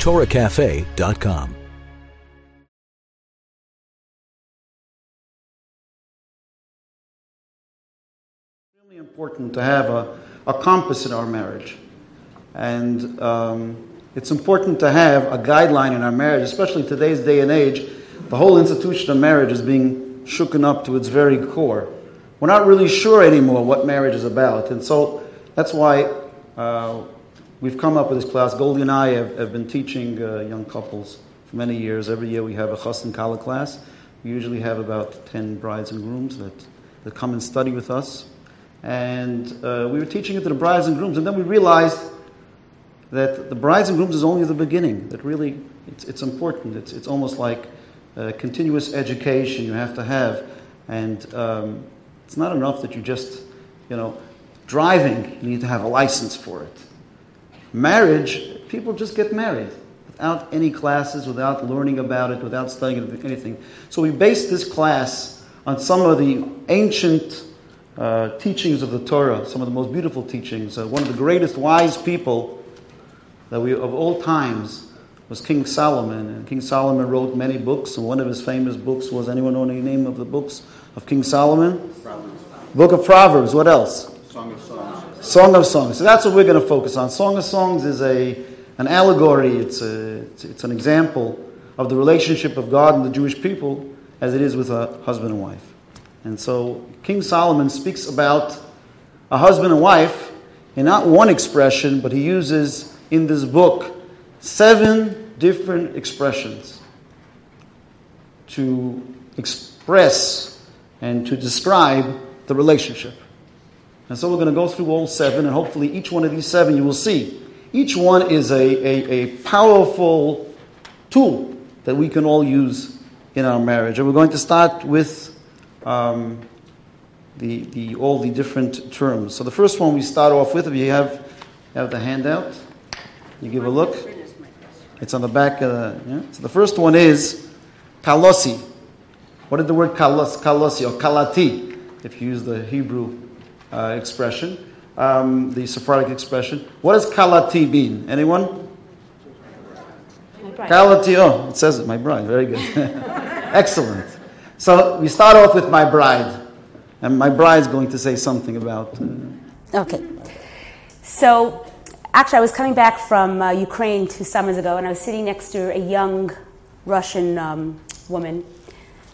TorahCafe.com. It's really important to have a, a compass in our marriage. And um, it's important to have a guideline in our marriage, especially today's day and age. The whole institution of marriage is being shooken up to its very core. We're not really sure anymore what marriage is about. And so that's why uh, we've come up with this class. Goldie and I have, have been teaching uh, young couples for many years. Every year we have a chassan kala class. We usually have about 10 brides and grooms that, that come and study with us. And uh, we were teaching it to the brides and grooms, and then we realized that the brides and grooms is only the beginning. That really, it's, it's important. It's, it's almost like a continuous education you have to have. And um, it's not enough that you just, you know, driving, you need to have a license for it. Marriage, people just get married without any classes, without learning about it, without studying anything. So we based this class on some of the ancient uh, teachings of the Torah, some of the most beautiful teachings. Uh, one of the greatest wise people that we of all times was King Solomon, and King Solomon wrote many books. And one of his famous books was anyone know any name of the books of King Solomon? Proverbs. Book of Proverbs. What else? Song of. Song of Songs. So that's what we're going to focus on. Song of Songs is a an allegory. It's a it's, it's an example of the relationship of God and the Jewish people as it is with a husband and wife. And so King Solomon speaks about a husband and wife in not one expression, but he uses in this book seven different expressions to express and to describe the relationship. And so we're going to go through all seven, and hopefully each one of these seven you will see. Each one is a, a, a powerful tool that we can all use in our marriage. And we're going to start with um, the, the, all the different terms. So the first one we start off with, if you have, have the handout, you give a look. It's on the back. Uh, yeah? So the first one is kalosi. What did the word kalos, kalosi or kalati, if you use the Hebrew uh, expression, um, the Sephardic expression? What does kalati mean? Anyone? Kalati, oh, it says it, my bride. Very good. Excellent. So we start off with my bride. And my bride's going to say something about. Uh, Okay. So, actually, I was coming back from uh, Ukraine two summers ago, and I was sitting next to a young Russian um, woman,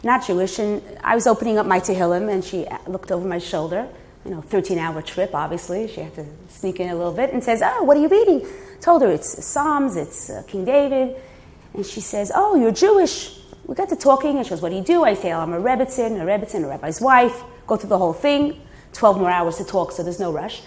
not Jewish, and I was opening up my Tehillim, and she looked over my shoulder. You know, 13 hour trip, obviously. She had to sneak in a little bit and says, Oh, what are you reading? Told her it's Psalms, it's uh, King David. And she says, Oh, you're Jewish. We got to talking, and she goes, What do you do? I say, oh, I'm a Rebbitzin, a Rebbitzin, a rabbi's wife. Go through the whole thing. 12 more hours to talk, so there's no rush.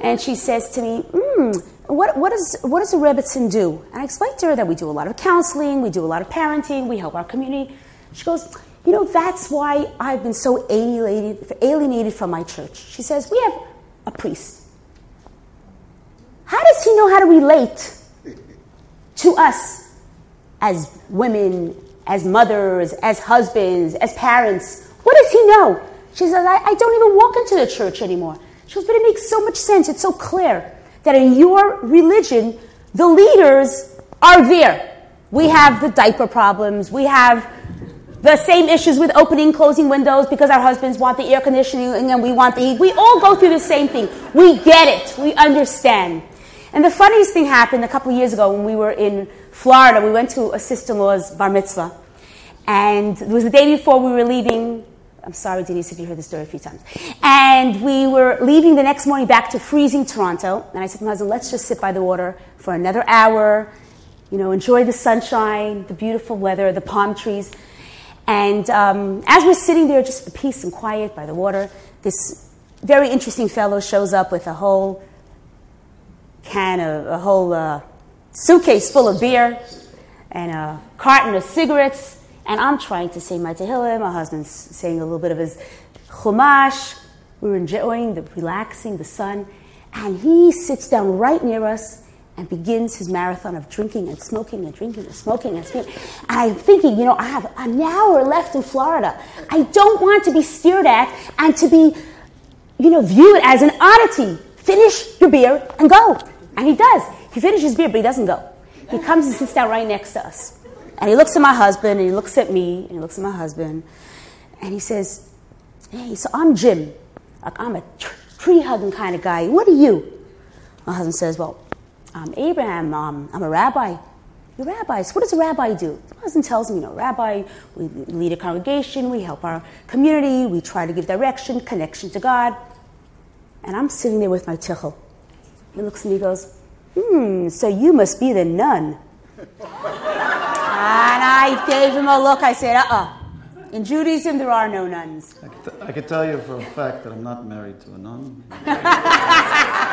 And she says to me, mm, what, what, is, what does a Rebbitzin do? And I explained to her that we do a lot of counseling, we do a lot of parenting, we help our community. She goes, You know, that's why I've been so alienated, alienated from my church. She says, We have a priest. How does he know how to relate to us as women, as mothers, as husbands, as parents? What does he know? She says, I, I don't even walk into the church anymore. She goes, but it makes so much sense. It's so clear that in your religion, the leaders are there. We have the diaper problems. We have the same issues with opening, closing windows because our husbands want the air conditioning and we want the heat. We all go through the same thing. We get it. We understand. And the funniest thing happened a couple of years ago when we were in Florida. We went to a sister-in-law's bar mitzvah. And it was the day before we were leaving I'm sorry, Denise, if you heard the story a few times. And we were leaving the next morning back to freezing Toronto. And I said to my husband, let's just sit by the water for another hour, you know, enjoy the sunshine, the beautiful weather, the palm trees. And um, as we're sitting there, just the peace and quiet by the water, this very interesting fellow shows up with a whole can of, a whole uh, suitcase full of beer and a carton of cigarettes and I'm trying to say my Tehillim. My husband's saying a little bit of his Chumash. We're enjoying the relaxing, the sun. And he sits down right near us and begins his marathon of drinking and smoking and drinking and smoking and smoking. And I'm thinking, you know, I have an hour left in Florida. I don't want to be stared at and to be, you know, viewed as an oddity. Finish your beer and go. And he does. He finishes beer, but he doesn't go. he comes and sits down right next to us. And he looks at my husband, and he looks at me, and he looks at my husband, and he says, Hey, so I'm Jim. Like, I'm a tree hugging kind of guy. What are you? My husband says, Well, I'm Abraham. Um, I'm a rabbi. You're rabbis. What does a rabbi do? My husband tells me, you know, rabbi, we lead a congregation, we help our community, we try to give direction, connection to God. And I'm sitting there with my tichel. He looks at me and goes, Hmm, so you must be the nun. and I gave him a look. I said, uh uh In Judaism, there are no nuns. I can, t- I can tell you for a fact that I'm not married to a nun.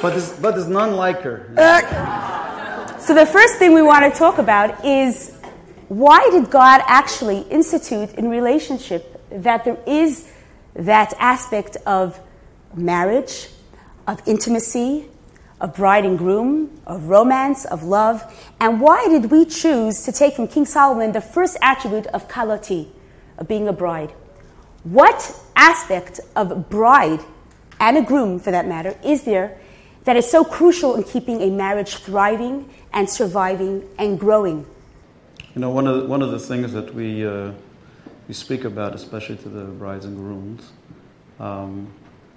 but, there's, but there's none like her. So, the first thing we want to talk about is why did God actually institute in relationship that there is that aspect of marriage, of intimacy, of bride and groom, of romance, of love? And why did we choose to take from King Solomon the first attribute of kaloti, of being a bride? What aspect of bride and a groom, for that matter, is there that is so crucial in keeping a marriage thriving and surviving and growing? You know, one of the, one of the things that we, uh, we speak about, especially to the brides and grooms, um,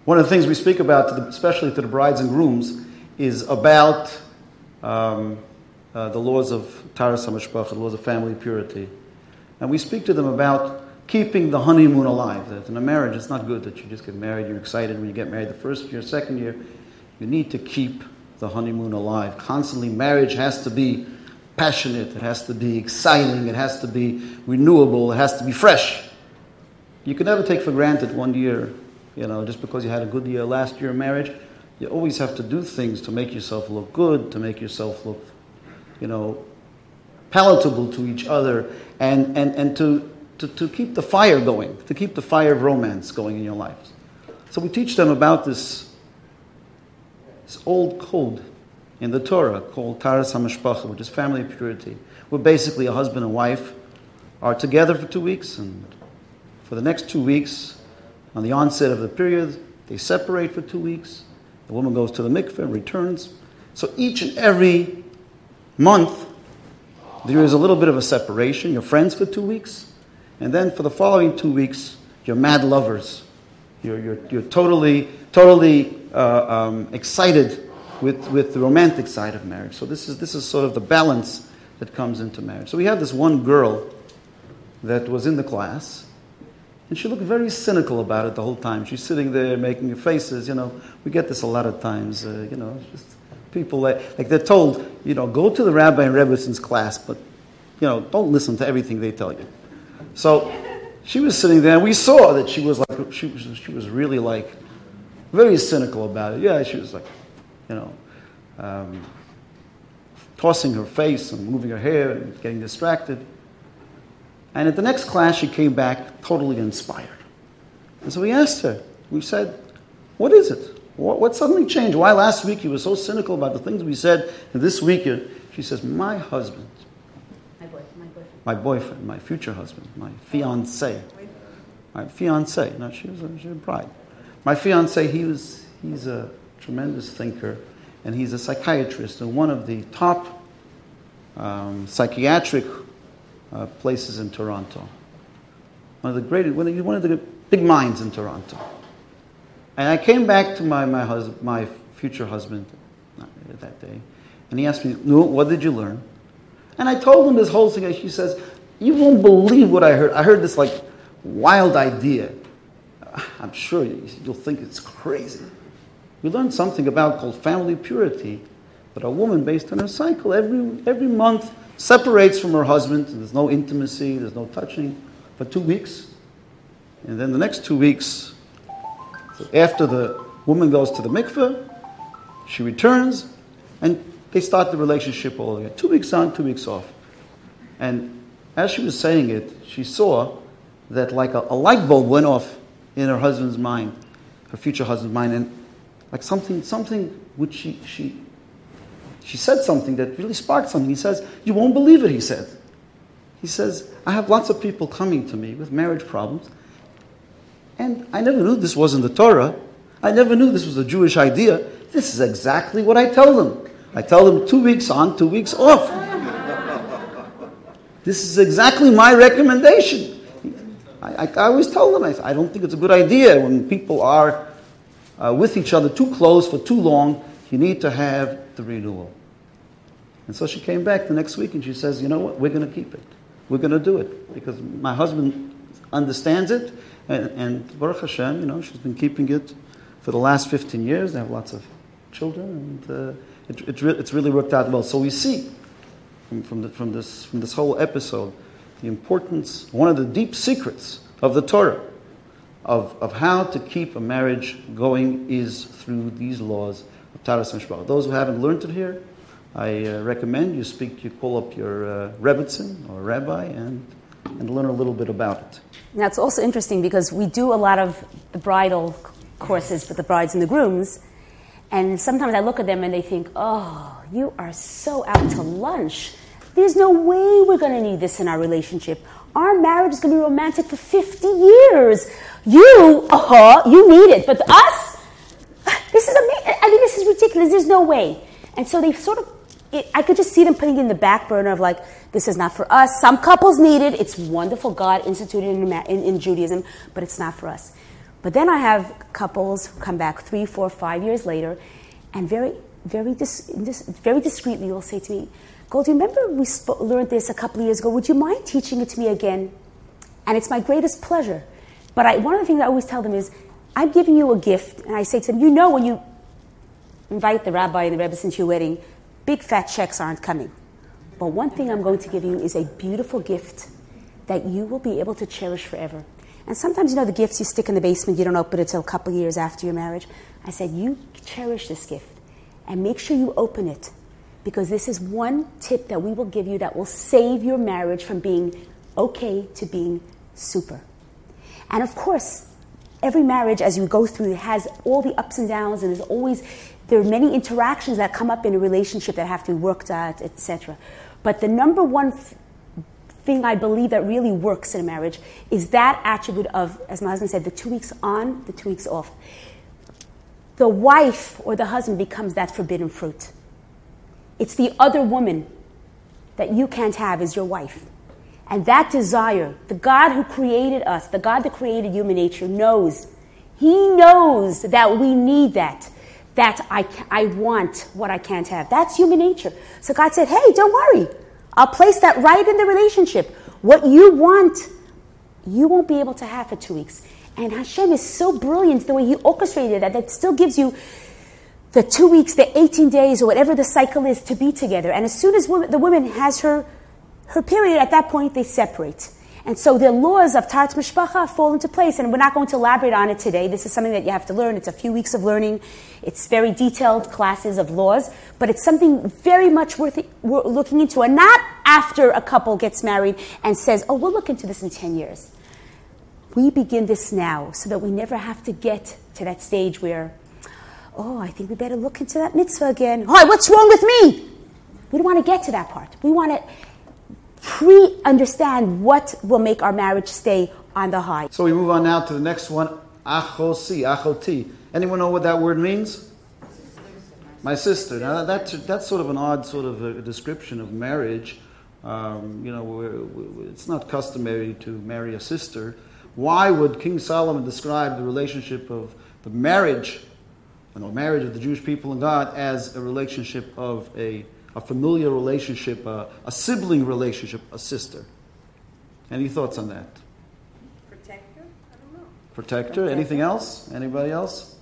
one of the things we speak about, to the, especially to the brides and grooms, is about um, uh, the laws of Taras HaMishpach, the laws of family purity. And we speak to them about keeping the honeymoon alive. That in a marriage, it's not good that you just get married, you're excited when you get married the first year, second year. You need to keep the honeymoon alive. Constantly, marriage has to be passionate, it has to be exciting, it has to be renewable, it has to be fresh. You can never take for granted one year, you know, just because you had a good year last year in marriage. You always have to do things to make yourself look good, to make yourself look, you know, palatable to each other, and, and, and to, to, to keep the fire going, to keep the fire of romance going in your lives. So we teach them about this, this old code in the Torah called Taras HaMishpacha, which is family purity, where basically a husband and wife are together for two weeks, and for the next two weeks, on the onset of the period, they separate for two weeks. The woman goes to the mikveh, and returns. So each and every month, there is a little bit of a separation. You're friends for two weeks, and then for the following two weeks, you're mad lovers. You're, you're, you're totally, totally uh, um, excited with, with the romantic side of marriage. So this is, this is sort of the balance that comes into marriage. So we had this one girl that was in the class, and she looked very cynical about it the whole time. She's sitting there making faces. You know, we get this a lot of times. Uh, you know, just people like, like they're told, you know, go to the Rabbi and Rebbitzin's class, but you know, don't listen to everything they tell you. So she was sitting there, and we saw that she was like, she she was really like, very cynical about it. Yeah, she was like, you know, um, tossing her face and moving her hair and getting distracted. And at the next class, she came back totally inspired. And so we asked her, we said, What is it? What, what suddenly changed? Why last week you were so cynical about the things we said, and this week you, she says, My husband, My, boy, my boyfriend. my boyfriend, my future husband, my fiance, my fiance, Now, she was a, she was a bride. My fiance, he was, he's a tremendous thinker, and he's a psychiatrist And one of the top um, psychiatric uh, places in Toronto. One of the great, one of the, one of the big minds in Toronto. And I came back to my, my, hus- my future husband that day, and he asked me, no, what did you learn? And I told him this whole thing, and she says, you won't believe what I heard. I heard this like wild idea. I'm sure you'll think it's crazy. We learned something about called family purity, that a woman, based on her cycle, every, every month separates from her husband, and there's no intimacy, there's no touching, for two weeks. And then the next two weeks, after the woman goes to the mikveh, she returns, and they start the relationship all again. Two weeks on, two weeks off. And as she was saying it, she saw that like a, a light bulb went off in her husband's mind, her future husband's mind, and like something, something which she, she, she said something that really sparked something. He says, You won't believe it, he said. He says, I have lots of people coming to me with marriage problems, and I never knew this wasn't the Torah. I never knew this was a Jewish idea. This is exactly what I tell them. I tell them two weeks on, two weeks off. this is exactly my recommendation. I, I, I always tell them, I, I, don't think it's a good idea when people are uh, with each other too close for too long. You need to have the renewal. And so she came back the next week and she says, You know what? We're going to keep it. We're going to do it because my husband understands it. And, and Baruch Hashem, you know, she's been keeping it for the last 15 years. They have lots of children. And uh, it, it re- it's really worked out well. So we see from, from, the, from, this, from this whole episode the importance, one of the deep secrets of the Torah of, of how to keep a marriage going is through these laws of Taras and Those who haven't learned it here, I uh, recommend you speak, you call up your uh, Rebbitzin or rabbi and, and learn a little bit about it. Now, it's also interesting because we do a lot of the bridal courses for the brides and the grooms, and sometimes I look at them and they think, oh, you are so out to lunch. There's no way we're going to need this in our relationship. Our marriage is going to be romantic for 50 years. You, uh huh, you need it. But us, this is amazing. I mean, this is ridiculous. There's no way. And so they sort of it, I could just see them putting it in the back burner of like, this is not for us. Some couples need it. It's wonderful. God instituted in, in, in Judaism, but it's not for us. But then I have couples who come back three, four, five years later, and very, very, dis, dis, very discreetly will say to me, Gold, remember we sp- learned this a couple of years ago. Would you mind teaching it to me again? And it's my greatest pleasure. But I, one of the things I always tell them is, I'm giving you a gift, and I say to them, you know, when you invite the rabbi and the rebbe into your wedding, Big fat checks aren't coming. But one thing I'm going to give you is a beautiful gift that you will be able to cherish forever. And sometimes, you know, the gifts you stick in the basement, you don't open it a couple years after your marriage. I said, you cherish this gift and make sure you open it because this is one tip that we will give you that will save your marriage from being okay to being super. And of course, every marriage, as you go through, has all the ups and downs, and there's always there are many interactions that come up in a relationship that have to be worked out, etc. But the number one th- thing I believe that really works in a marriage is that attribute of, as my husband said, the two weeks on, the two weeks off. The wife or the husband becomes that forbidden fruit. It's the other woman that you can't have is your wife. And that desire, the God who created us, the God that created human nature, knows. He knows that we need that that I, I want what I can't have. That's human nature. So God said, hey, don't worry. I'll place that right in the relationship. What you want, you won't be able to have for two weeks. And Hashem is so brilliant the way He orchestrated that, that still gives you the two weeks, the 18 days, or whatever the cycle is to be together. And as soon as woman, the woman has her, her period, at that point they separate. And so the laws of Tarat Mishpacha fall into place. And we're not going to elaborate on it today. This is something that you have to learn. It's a few weeks of learning. It's very detailed classes of laws, but it's something very much worth looking into. And not after a couple gets married and says, oh, we'll look into this in 10 years. We begin this now so that we never have to get to that stage where, oh, I think we better look into that mitzvah again. Oh, what's wrong with me? We don't want to get to that part. We want to pre understand what will make our marriage stay on the high. So we move on now to the next one achosi, achoti. Anyone know what that word means? My sister. Now that's, that's sort of an odd sort of a description of marriage. Um, you know, we're, we're, it's not customary to marry a sister. Why would King Solomon describe the relationship of the marriage, you know, marriage of the Jewish people and God as a relationship of a a familiar relationship, a, a sibling relationship, a sister. Any thoughts on that? Protector? I don't know. Protector. Anything else? Anybody else?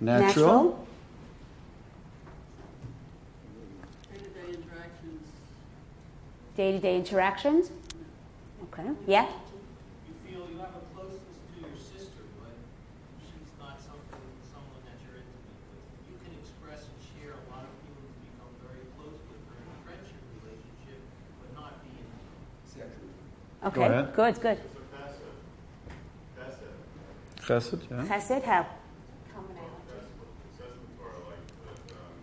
Natural. Natural. Day-to-day interactions. Day to day interactions? Okay. Yeah? You feel you have a closeness to your sister, but she's not something, someone that you're intimate with. You can express and share a lot of feelings, become very close with her in a friendship relationship, but not be intimate. Okay. ahead. Good, good. Chesed, yeah. Chesed, how?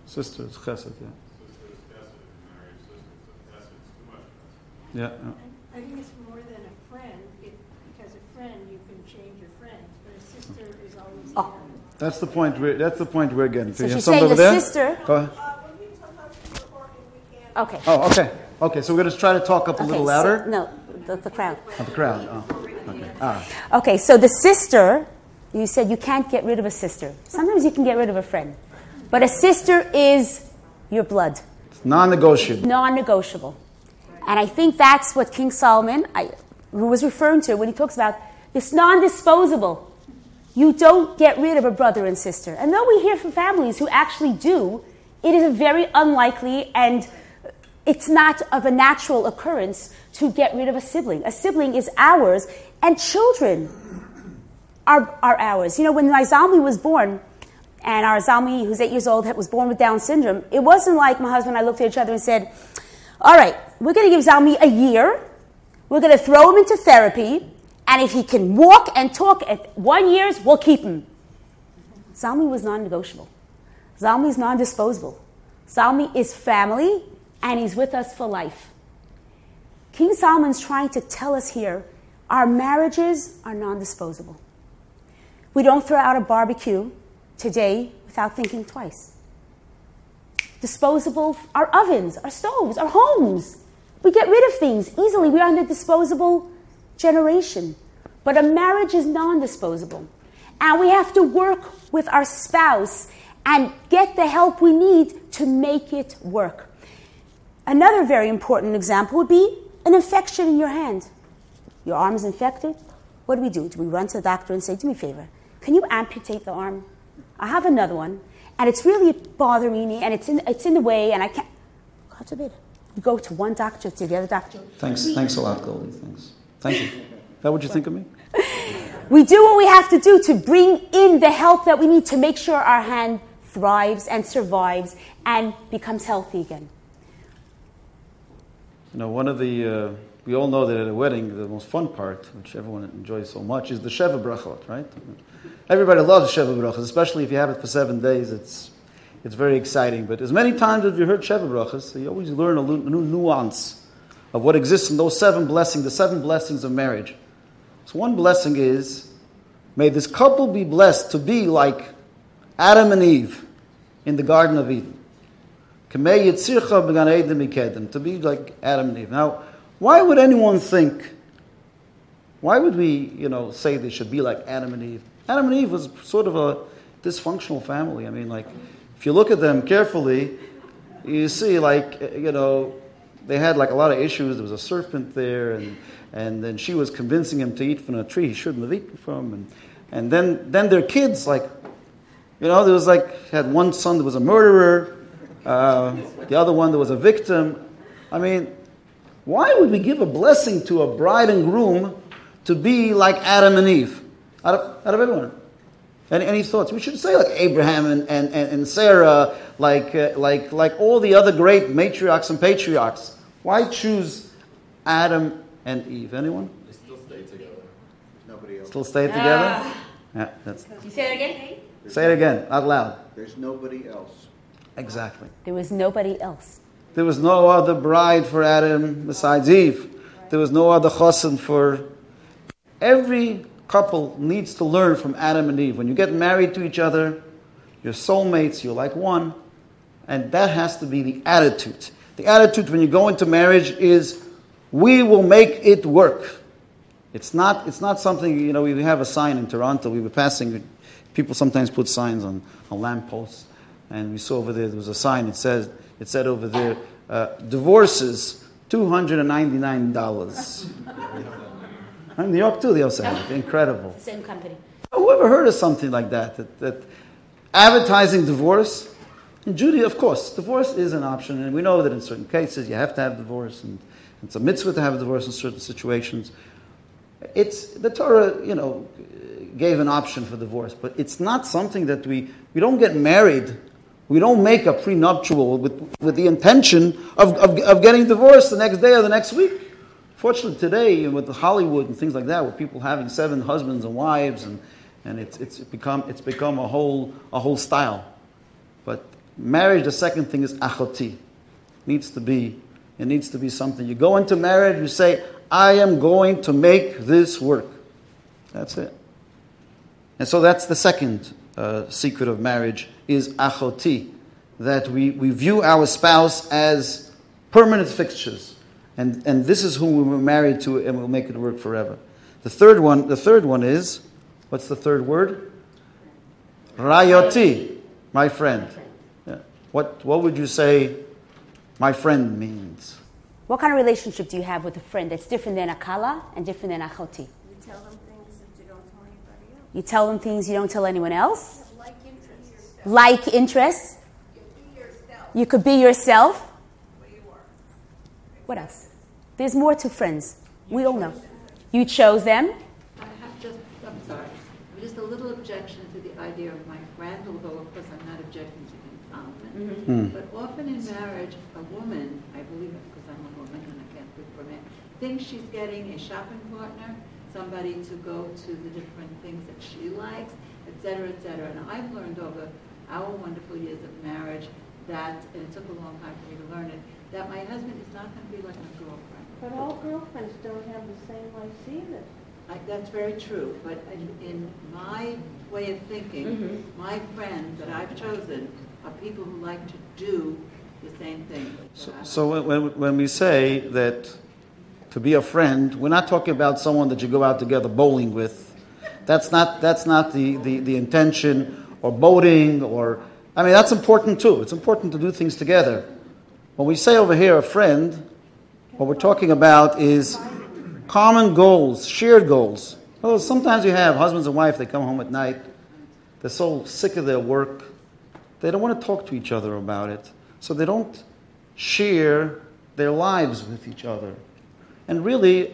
Sisters, chesed, yeah. Yeah. yeah. I think it's more than a friend. It, because a friend, you can change your friends, but a sister is always Oh. there. That's the point. We're, that's the point we're getting to. So You she's saying over the there? sister- Go ahead. Uh, when you tell us to report if we can't. Okay. Oh, okay. Okay, so we're going to try to talk up a Okay, little so- louder. no, the, the crowd. Of the crown. Oh, okay. Ah. Okay, so the sister, you said you can't get rid of a sister. Sometimes you can get rid of a friend. But a sister is your blood, It's non-negotiable. non negotiable. And I think that's what King Solomon, I, who was referring to when he talks about this non disposable. You don't get rid of a brother and sister. And though we hear from families who actually do, it is a very unlikely and it's not of a natural occurrence to get rid of a sibling. A sibling is ours, and children are, are ours. You know, when my Zalmi was born, and our Zalmi, who's eight years old, was born with Down syndrome, it wasn't like my husband and I looked at each other and said, All right, we're going to give Zalmi a year, we're going to throw him into therapy, and if he can walk and talk at one year's, we'll keep him. Zalmi was non negotiable. Zalmi is non disposable. Zalmi is family, and he's with us for life. King Solomon's trying to tell us here our marriages are non disposable. We don't throw out a barbecue today without thinking twice. Disposable, our ovens, our stoves, our homes. We get rid of things easily. We are in a disposable generation. But a marriage is non disposable. And we have to work with our spouse and get the help we need to make it work. Another very important example would be an infection in your hand. Your arm is infected. What do we do? Do we run to the doctor and say, Do me a favor, can you amputate the arm? I have another one, and it's really bothering me, and it's in, it's in the way, and I can't. God forbid. You go to one doctor to the other doctor. Thanks, thanks a lot, Goldie. Thanks. Thank you. Is that what you think of me? We do what we have to do to bring in the help that we need to make sure our hand thrives and survives and becomes healthy again. You know, one of the, uh, we all know that at a wedding, the most fun part, which everyone enjoys so much, is the Sheva Brachot, right? Everybody loves Sheva Brachos, especially if you have it for seven days. It's, it's very exciting. But as many times as you heard Sheva Brachos, you always learn a new nuance of what exists in those seven blessings, the seven blessings of marriage. So one blessing is, may this couple be blessed to be like Adam and Eve in the Garden of Eden. To be like Adam and Eve. Now, why would anyone think, why would we, you know, say they should be like Adam and Eve? Adam and Eve was sort of a dysfunctional family. I mean, like, if you look at them carefully, you see, like, you know, they had like a lot of issues. There was a serpent there, and, and then she was convincing him to eat from a tree he shouldn't have eaten from. And, and then, then their kids, like, you know, there was like, had one son that was a murderer, uh, the other one that was a victim. I mean, why would we give a blessing to a bride and groom to be like Adam and Eve? Out of, out of everyone. Any, any thoughts? We should say like Abraham and, and, and, and Sarah, like, uh, like, like all the other great matriarchs and patriarchs. Why choose Adam and Eve? Anyone? They still stay together. Nobody else. Still stay together? Yeah, that's, You say it again? say it again, out loud. There's nobody else. Exactly. There was nobody else. There was no other bride for Adam besides Eve. There was no other chosen for. Every couple needs to learn from Adam and Eve. When you get married to each other, you're soulmates, you're like one. And that has to be the attitude. The attitude when you go into marriage is, we will make it work. It's not, it's not something, you know, we have a sign in Toronto, we were passing, people sometimes put signs on, on lampposts, and we saw over there, there was a sign, it says, it said over there, uh, divorces, $299. In New York too, they also have it. Incredible. Same company. Whoever heard of something like that? That, that advertising divorce? In Judaism, of course, divorce is an option, and we know that in certain cases you have to have divorce, and it's a mitzvah to have a divorce in certain situations. It's the Torah, you know, gave an option for divorce, but it's not something that we we don't get married. We don't make a prenuptial with, with the intention of, of, of getting divorced the next day or the next week. Fortunately, today, with Hollywood and things like that, with people having seven husbands and wives, and, and it's, it's, become, it's become a whole, a whole style. But marriage, the second thing is achoti. Needs to be, it needs to be something. You go into marriage, you say, I am going to make this work. That's it. And so that's the second uh, secret of marriage is achoti, that we, we view our spouse as permanent fixtures. And, and this is who we were married to and we'll make it work forever. The third one, the third one is, what's the third word? Rayoti, my friend. Yeah. What, what would you say my friend means? What kind of relationship do you have with a friend that's different than a kala and different than a choti? You tell them things that you don't tell anybody else. You tell them things you don't tell anyone else. Like interests. Like interests. Be yourself. You could be yourself. What you. What else? There's more to friends. We all know. You chose them. I have just, I'm sorry, just a little objection to the idea of my friend, although of course I'm not objecting to confoundment. Mm-hmm. But often in marriage, a woman, I believe it because I'm a woman and I can't speak for men, thinks she's getting a shopping partner, somebody to go to the different things that she likes, et cetera, et cetera. And I've learned over our wonderful years of marriage that, and it took a long time for me to learn it, that my husband is not going to be like my girlfriend. But all girlfriends don't have the same life either. I, that's very true, but in, in my way of thinking, mm-hmm. my friends that I've chosen are people who like to do the same thing. So, that I- so when, when we say that to be a friend, we're not talking about someone that you go out together bowling with. That's not, that's not the, the, the intention, or boating, or, I mean, that's important too. It's important to do things together. When we say over here a friend, what we're talking about is common goals, shared goals. Oh, sometimes you have husbands and wife, they come home at night, they're so sick of their work, they don't want to talk to each other about it. So they don't share their lives with each other. And really,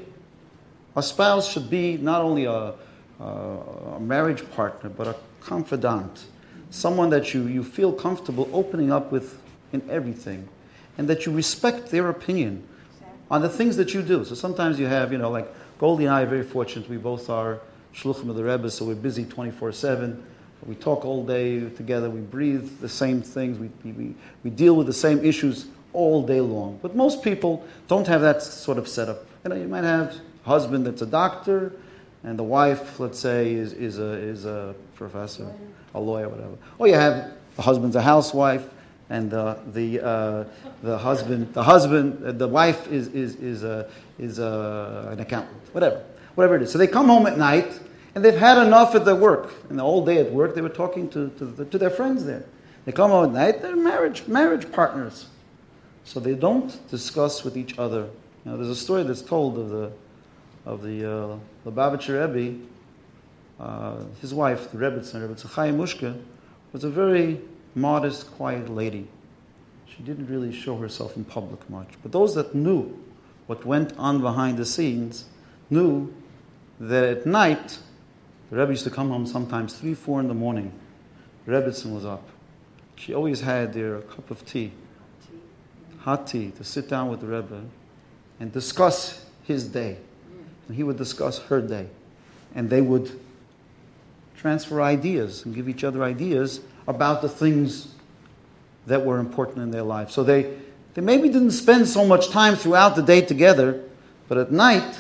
a spouse should be not only a, a, marriage partner, but a confidant. Someone that you, you feel comfortable opening up with in everything. And that you respect their opinion on the things that you do. So sometimes you have, you know, like Goldie and I are very fortunate. We both are shluchim of the Rebbe, so we're busy 24 7. We talk all day together. We breathe the same things. We, we, we deal with the same issues all day long. But most people don't have that sort of setup. You know, you might have a husband that's a doctor, and the wife, let's say, is, is, a, is a professor, a lawyer, whatever. Or you have the husband's a housewife, and the the uh, the husband the husband uh, the wife is is is a is a, an accountant, whatever, whatever it is. So they come home at night and they've had enough at their work. And whole day at work, they were talking to to, to their friends there. They come home at night, they're marriage marriage partners, so they don't discuss with each other. You know, there's a story that's told of the of the uh, Lubavitcher Rebbe. Uh, his wife, the Rebbetzin, Rebbetzin Chaya Mushka, was a very modest, quiet lady. She didn't really show herself in public much. But those that knew what went on behind the scenes knew that at night, the Rebbe used to come home sometimes 3, 4 in the morning. Rebbetzin was up. She always had there a cup of tea, hot tea, to sit down with the Rebbe and discuss his day. And he would discuss her day. And they would transfer ideas and give each other ideas about the things that were important in their life. So they, they maybe didn't spend so much time throughout the day together, but at night,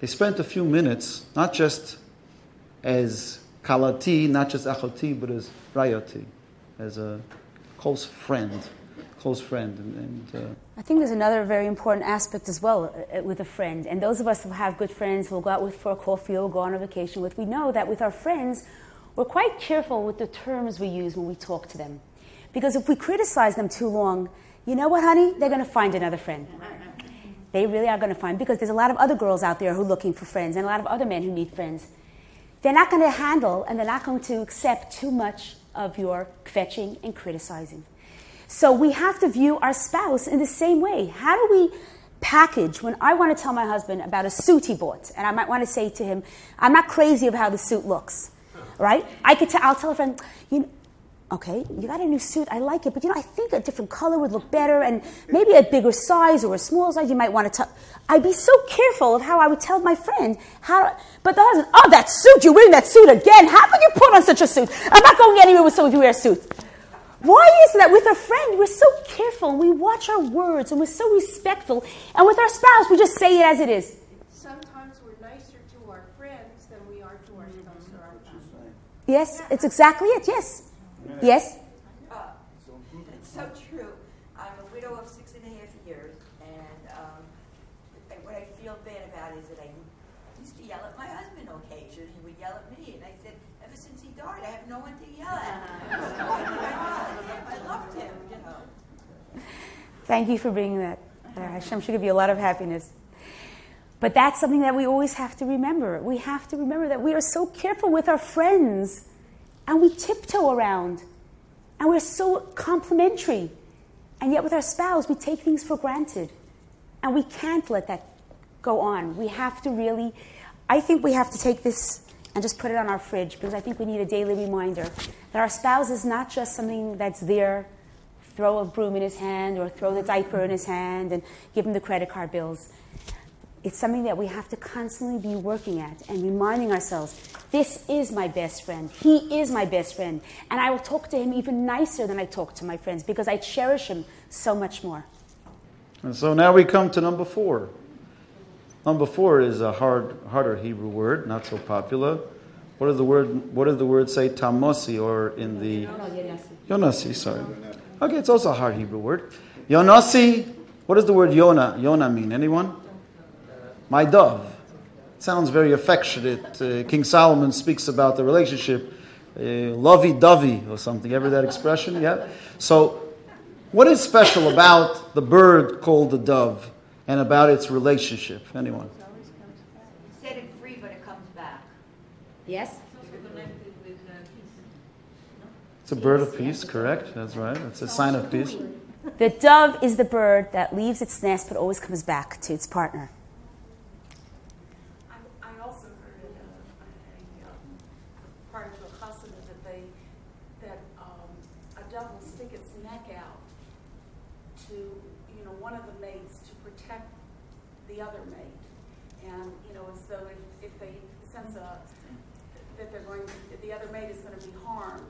they spent a few minutes, not just as kalati, not just achoti, but as rayoti, as a close friend, close friend. And, and uh, I think there's another very important aspect as well uh, with a friend. And those of us who have good friends, we'll go out with for a coffee or go on a vacation with, we know that with our friends, we're quite careful with the terms we use when we talk to them. Because if we criticize them too long, you know what, honey? They're going to find another friend. They really are going to find, because there's a lot of other girls out there who are looking for friends and a lot of other men who need friends. They're not going to handle and they're not going to accept too much of your kvetching and criticizing. So we have to view our spouse in the same way. How do we package when I want to tell my husband about a suit he bought, and I might want to say to him, I'm not crazy of how the suit looks, right? I could t- I'll tell a friend, you know, okay, you got a new suit, I like it, but you know, I think a different color would look better, and maybe a bigger size or a small size, you might want to tell. I'd be so careful of how I would tell my friend how. But the husband, oh, that suit, you're wearing that suit again. How could you put on such a suit? I'm not going anywhere with someone if you wear a suit. Why is that with a friend, we're so careful, we watch our words, and we're so respectful, and with our spouse, we just say it as it is? Sometimes we're nicer to our friends than we are to our spouse or our family. Yes, it's exactly it, yes. Yes. Uh, it's so Thank you for bringing that. Uh, Hashem should give you a lot of happiness. But that's something that we always have to remember. We have to remember that we are so careful with our friends and we tiptoe around and we're so complimentary. And yet, with our spouse, we take things for granted. And we can't let that go on. We have to really, I think we have to take this and just put it on our fridge because I think we need a daily reminder that our spouse is not just something that's there, throw a broom in his hand or throw the diaper in his hand and give him the credit card bills. It's something that we have to constantly be working at and reminding ourselves this is my best friend. He is my best friend. And I will talk to him even nicer than I talk to my friends because I cherish him so much more. And so now we come to number four. Number four is a hard, harder Hebrew word, not so popular. What does the word? What does the word say? Tamosi, or in the Yonasi? Sorry. Okay, it's also a hard Hebrew word. Yonasi. What does the word Yona? Yona mean? Anyone? My dove. Sounds very affectionate. Uh, King Solomon speaks about the relationship, uh, lovey-dovey or something. Ever that expression? Yeah. So, what is special about the bird called the dove and about its relationship? Anyone? Set it free, but it comes back. Yes? connected with uh, peace. It's a bird of peace, correct? That's right. It's a sign of peace. The dove is the bird that leaves its nest but always comes back to its partner. I, I also heard at a, a, um, part of a chasana that they, that, um, a dove will stick its neck out to, you know, one of the mates to protect the other mate. And, you know, as though if, if they sense a, that they're going, that the other mate is gonna be harmed,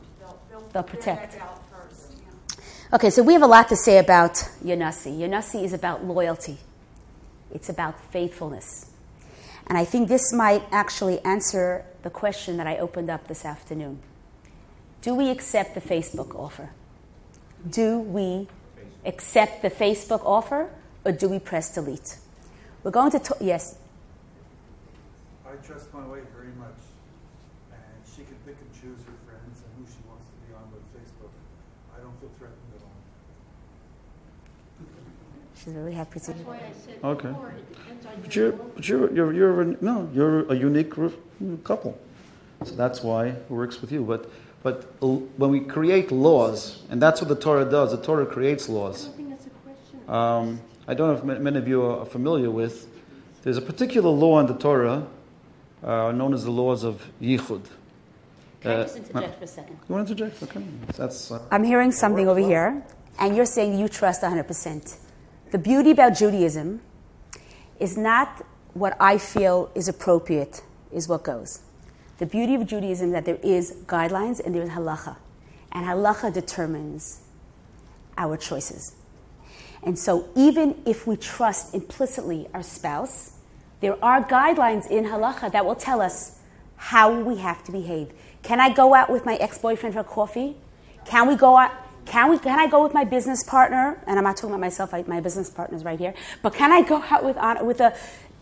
put protect. their neck out first, yeah. Okay, so we have a lot to say about Yonasi. Yonasi is about loyalty, it's about faithfulness. And I think this might actually answer the question that I opened up this afternoon. Do we accept the Facebook offer? Do we accept the Facebook offer or do we press delete? We're going to, t- yes, I trust my wife very much, and she can pick and choose her friends and who she wants to be on with Facebook. I don't feel threatened at all. She's really happy to. That's why I said Okay. before, it depends on But you're, but you're, you're, you're a, no, you're a unique couple. So that's why it works with you. But, but when we create laws, and that's what the Torah does, the Torah creates I laws. don't think that's a question. Um, I don't know if many of you are familiar with. There's a particular law in the Torah uh, known as the laws of Yichud. Can I Uh, just interject for a second? You want to interject? Okay. That's, uh, I'm hearing something over here, and you're saying you trust 100%. The beauty about Judaism is not what I feel is appropriate, is what goes. The beauty of Judaism is that there is guidelines and there is halacha. And halacha determines our choices. And so, even if we trust implicitly our spouse, there are guidelines in halacha that will tell us how we have to behave. Can I go out with my ex-boyfriend for coffee? Can we go out? Can we? Can I go with my business partner? And I'm not talking about myself. I, my business partner is right here. But can I go out with on, with a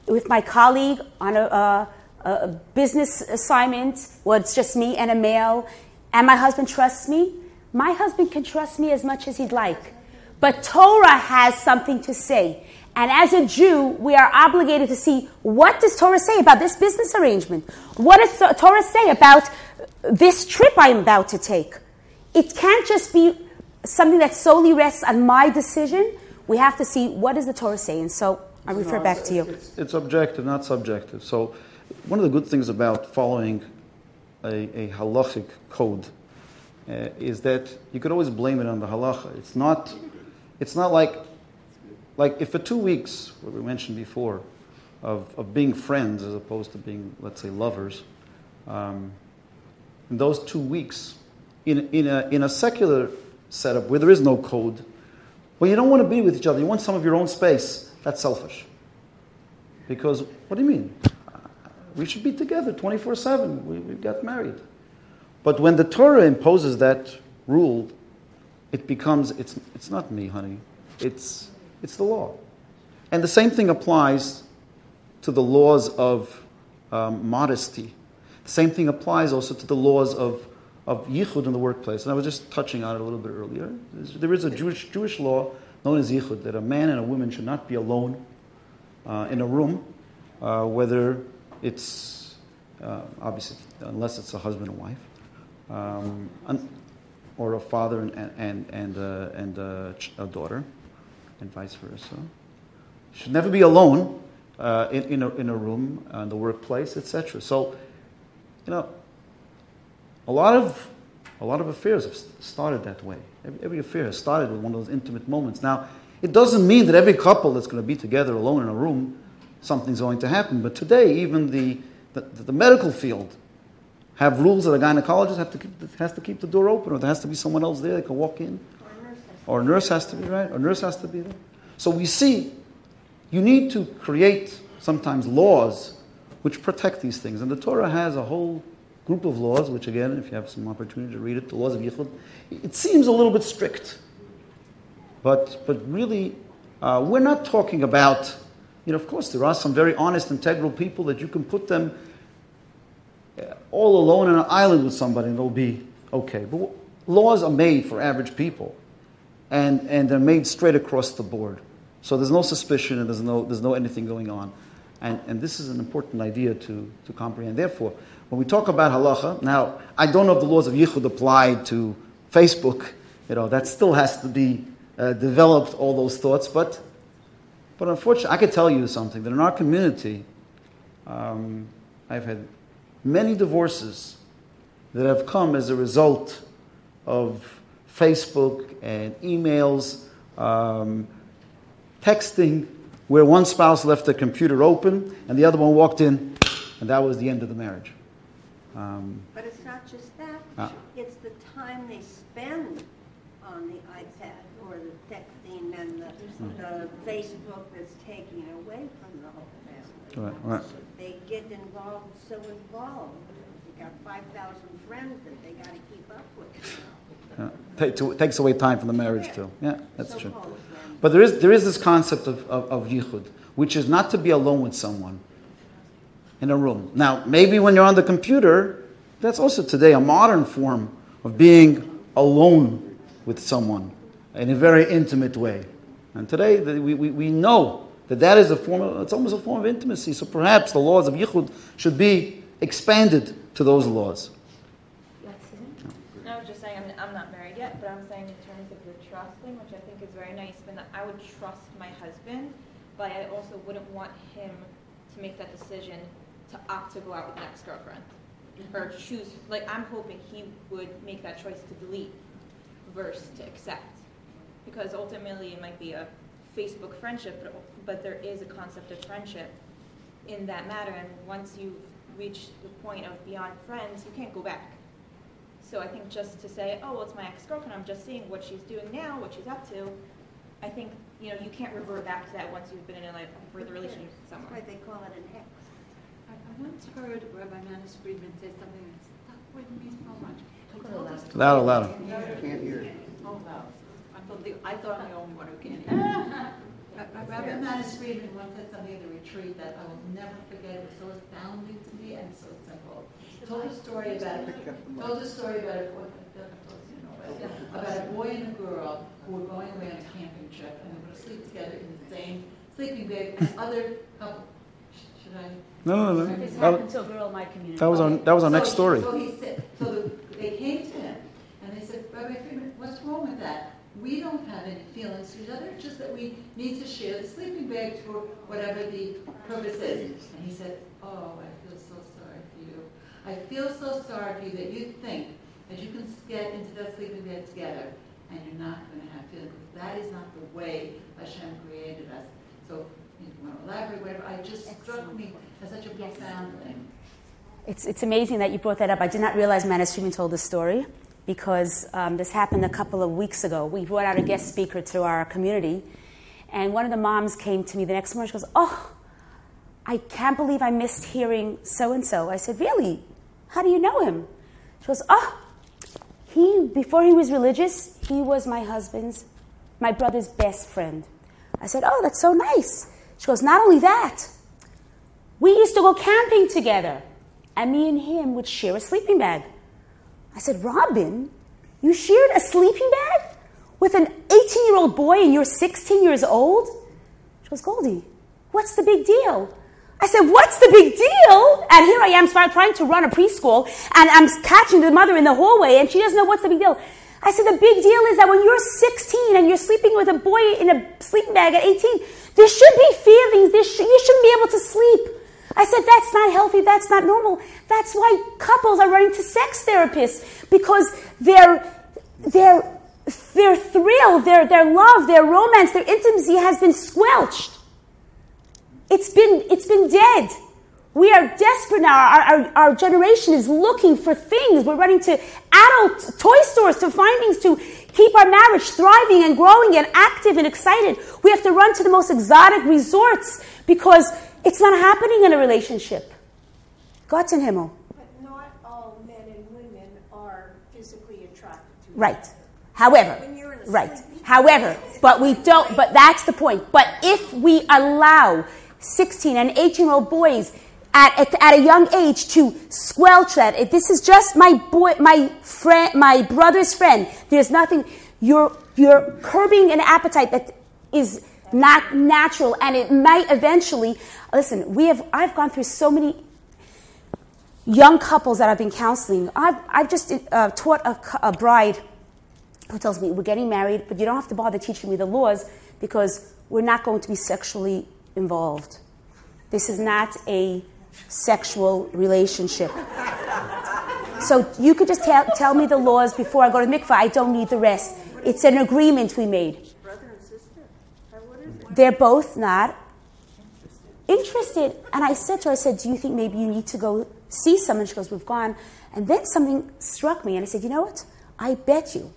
with my colleague on a, a, a business assignment where it's just me and a male, and my husband trusts me? My husband can trust me as much as he'd like. But Torah has something to say. And as a Jew, we are obligated to see what does Torah say about this business arrangement? What does Torah say about this trip I'm about to take? It can't just be something that solely rests on my decision. We have to see what does the Torah say. And so I refer No, back to you. It's, it's objective, not subjective. So, one of the good things about following a, a halachic code uh, is that you could always blame it on the halacha. It's not, it's not like, like if for two weeks, what we mentioned before, of, of being friends as opposed to being, let's say, lovers, um, in those two weeks, in, in, a, in a secular setup where there is no code, where you don't want to be with each other. You want some of your own space. That's selfish. Because, what do you mean? We should be together 24 7. We, we got married. But when the Torah imposes that rule, it becomes, it's, it's not me, honey. It's, it's the law. And the same thing applies to the laws of um, modesty. The same thing applies also to the laws of, of yichud in the workplace. And I was just touching on it a little bit earlier. There is a Jewish, Jewish law known as yichud, that a man and a woman should not be alone uh, in a room, uh, whether it's, uh, obviously, unless it's a husband and wife, um, un- or a father and, and, and, uh, and a, ch- a daughter, and vice versa. Should never be alone uh, in, in, a, in a room, uh, in the workplace, etc. So, you know, a lot of a lot of affairs have started that way. Every, every affair has started with one of those intimate moments. Now, it doesn't mean that every couple that's going to be together alone in a room, something's going to happen. But today, even the, the, the medical field have rules that a gynecologist have to keep, has to keep the door open, or there has to be someone else there that can walk in, or a nurse has to be right, or a nurse has to be there. So we see you need to create sometimes laws which protect these things, and the Torah has a whole group of laws, which again, if you have some opportunity to read it, the laws of Yichud, it seems a little bit strict. But, but really, uh, we're not talking about, you know, of course, there are some very honest, integral people that you can put them uh, all alone on an island with somebody and they'll be okay. But laws are made for average people, and, and they're made straight across the board. So there's no suspicion and there's no, there's no anything going on. And, and this is an important idea to, to comprehend. Therefore, when we talk about halacha, now, I don't know if the laws of Yichud apply to Facebook. You know, that still has to be uh, developed, all those thoughts. But, but unfortunately, I could tell you something that in our community, um, I've had many divorces that have come as a result of Facebook and emails, um, texting, where one spouse left the computer open and the other one walked in, and that was the end of the marriage. Um, but it's not just that. Uh, it's the time they spend on the iPad or the texting and the, mm-hmm. the Facebook that's taking away from the whole family. Right, right. They get involved, so involved. They got 5,000 friends that they got to keep up with. Yeah. Take, to, takes away time from the marriage, too. Yeah, that's so true. But there is, there is this concept of, of, of yichud, which is not to be alone with someone in a room. Now, maybe when you're on the computer, that's also today a modern form of being alone with someone in a very intimate way. And today, we, we, we know that that is a form of, it's almost a form of intimacy. So perhaps the laws of Yichud should be expanded to those laws. No, I was just saying, I'm, I'm not married yet, but I'm saying in terms of the trust thing, which I think is very nice, and I would trust my husband, but I also wouldn't want him to make that decision to opt to go out with an ex-girlfriend or choose. Like I'm hoping he would make that choice to delete versus to accept, because ultimately it might be a Facebook friendship, but, but there is a concept of friendship in that matter. And once you've reached the point of beyond friends, you can't go back. So I think just to say, oh, well, it's my ex-girlfriend, I'm just seeing what she's doing now, what she's up to. I think you know you can't revert back to that once you've been in a like, further relationship with someone. That's why they call it an ex. I once heard Rabbi Manis Friedman say something that stuck with me so much. Louder, louder. Can't hear. Oh, loud. I thought, the, I thought I'm the only one who can't hear. Rabbi Manis Friedman once said something at the retreat that I will never forget. It was so astounding to me and so simple. Told a story about told a story about a boy, about a boy and a girl who were going away on a camping trip and they were going to sleep together in the same sleeping bag as other couple. No, no, no. This happened to a girl in my community. That was our, that was our so next story. So, he said, so they came to him and they said, Rabbi Friedman, what's wrong with that? We don't have any feelings for each other, just that we need to share the sleeping bag for whatever the purpose is. And he said, oh, I feel so sorry for you. I feel so sorry for you that you think that you can get into that sleeping bag together and you're not going to have feelings. That is not the way Hashem created us. So you want to elaborate, whatever. I just struck me as such a profound thing. It's, it's amazing that you brought that up. I did not realize Manis Friedman told this story because um, this happened a couple of weeks ago. We brought out a guest speaker to our community, and one of the moms came to me the next morning. She goes, Oh, I can't believe I missed hearing so and so. I said, Really? How do you know him? She goes, oh, he, before he was religious, he was my husband's, my brother's best friend. I said, oh, that's so nice. She goes, not only that, we used to go camping together, and me and him would share a sleeping bag. I said, Robin, you shared a sleeping bag with an 18 year old boy and you're 16 years old? She goes, Goldie, what's the big deal? I said, What's the big deal? And here I am trying to run a preschool, and I'm catching the mother in the hallway, and she doesn't know what's the big deal. I said, The big deal is that when you're 16 and you're sleeping with a boy in a sleeping bag at 18, there should be feelings. There sh- you shouldn't be able to sleep. I said, That's not healthy. That's not normal. That's why couples are running to sex therapists because their, their, their thrill, their, their love, their romance, their intimacy has been squelched. It's been, it's been dead. We are desperate now. Our, our, our, generation is looking for things. We're running to adult toy stores to find things to keep our marriage thriving and growing and active and excited. We have to run to the most exotic resorts because it's not happening in a relationship. God's in Himmel. But not all men and women are physically attracted to Right. However, right. However, but we don't, but that's the point. But if we allow 16 and 18 year old boys at, at, at, a young age to squelch that. If this is just my boy, my friend, my brother's friend, there's nothing, you're, you're curbing an appetite that is not natural and it might eventually, listen, we have, I've gone through so many young couples that I've been counseling. I've, I've just uh, taught a, a bride who tells me, we're getting married, but you don't have to bother teaching me the laws because we're not going to be sexually involved. This is not a sexual relationship. So you could just tell, tell me the laws before I go to mikvah. I don't need the rest. It's an agreement we made. Brother and sister? They're both not interested. And I said to her, I said, Do you think maybe you need to go see someone? She goes, We've gone. And then something struck me, and I said, You know what? I bet you,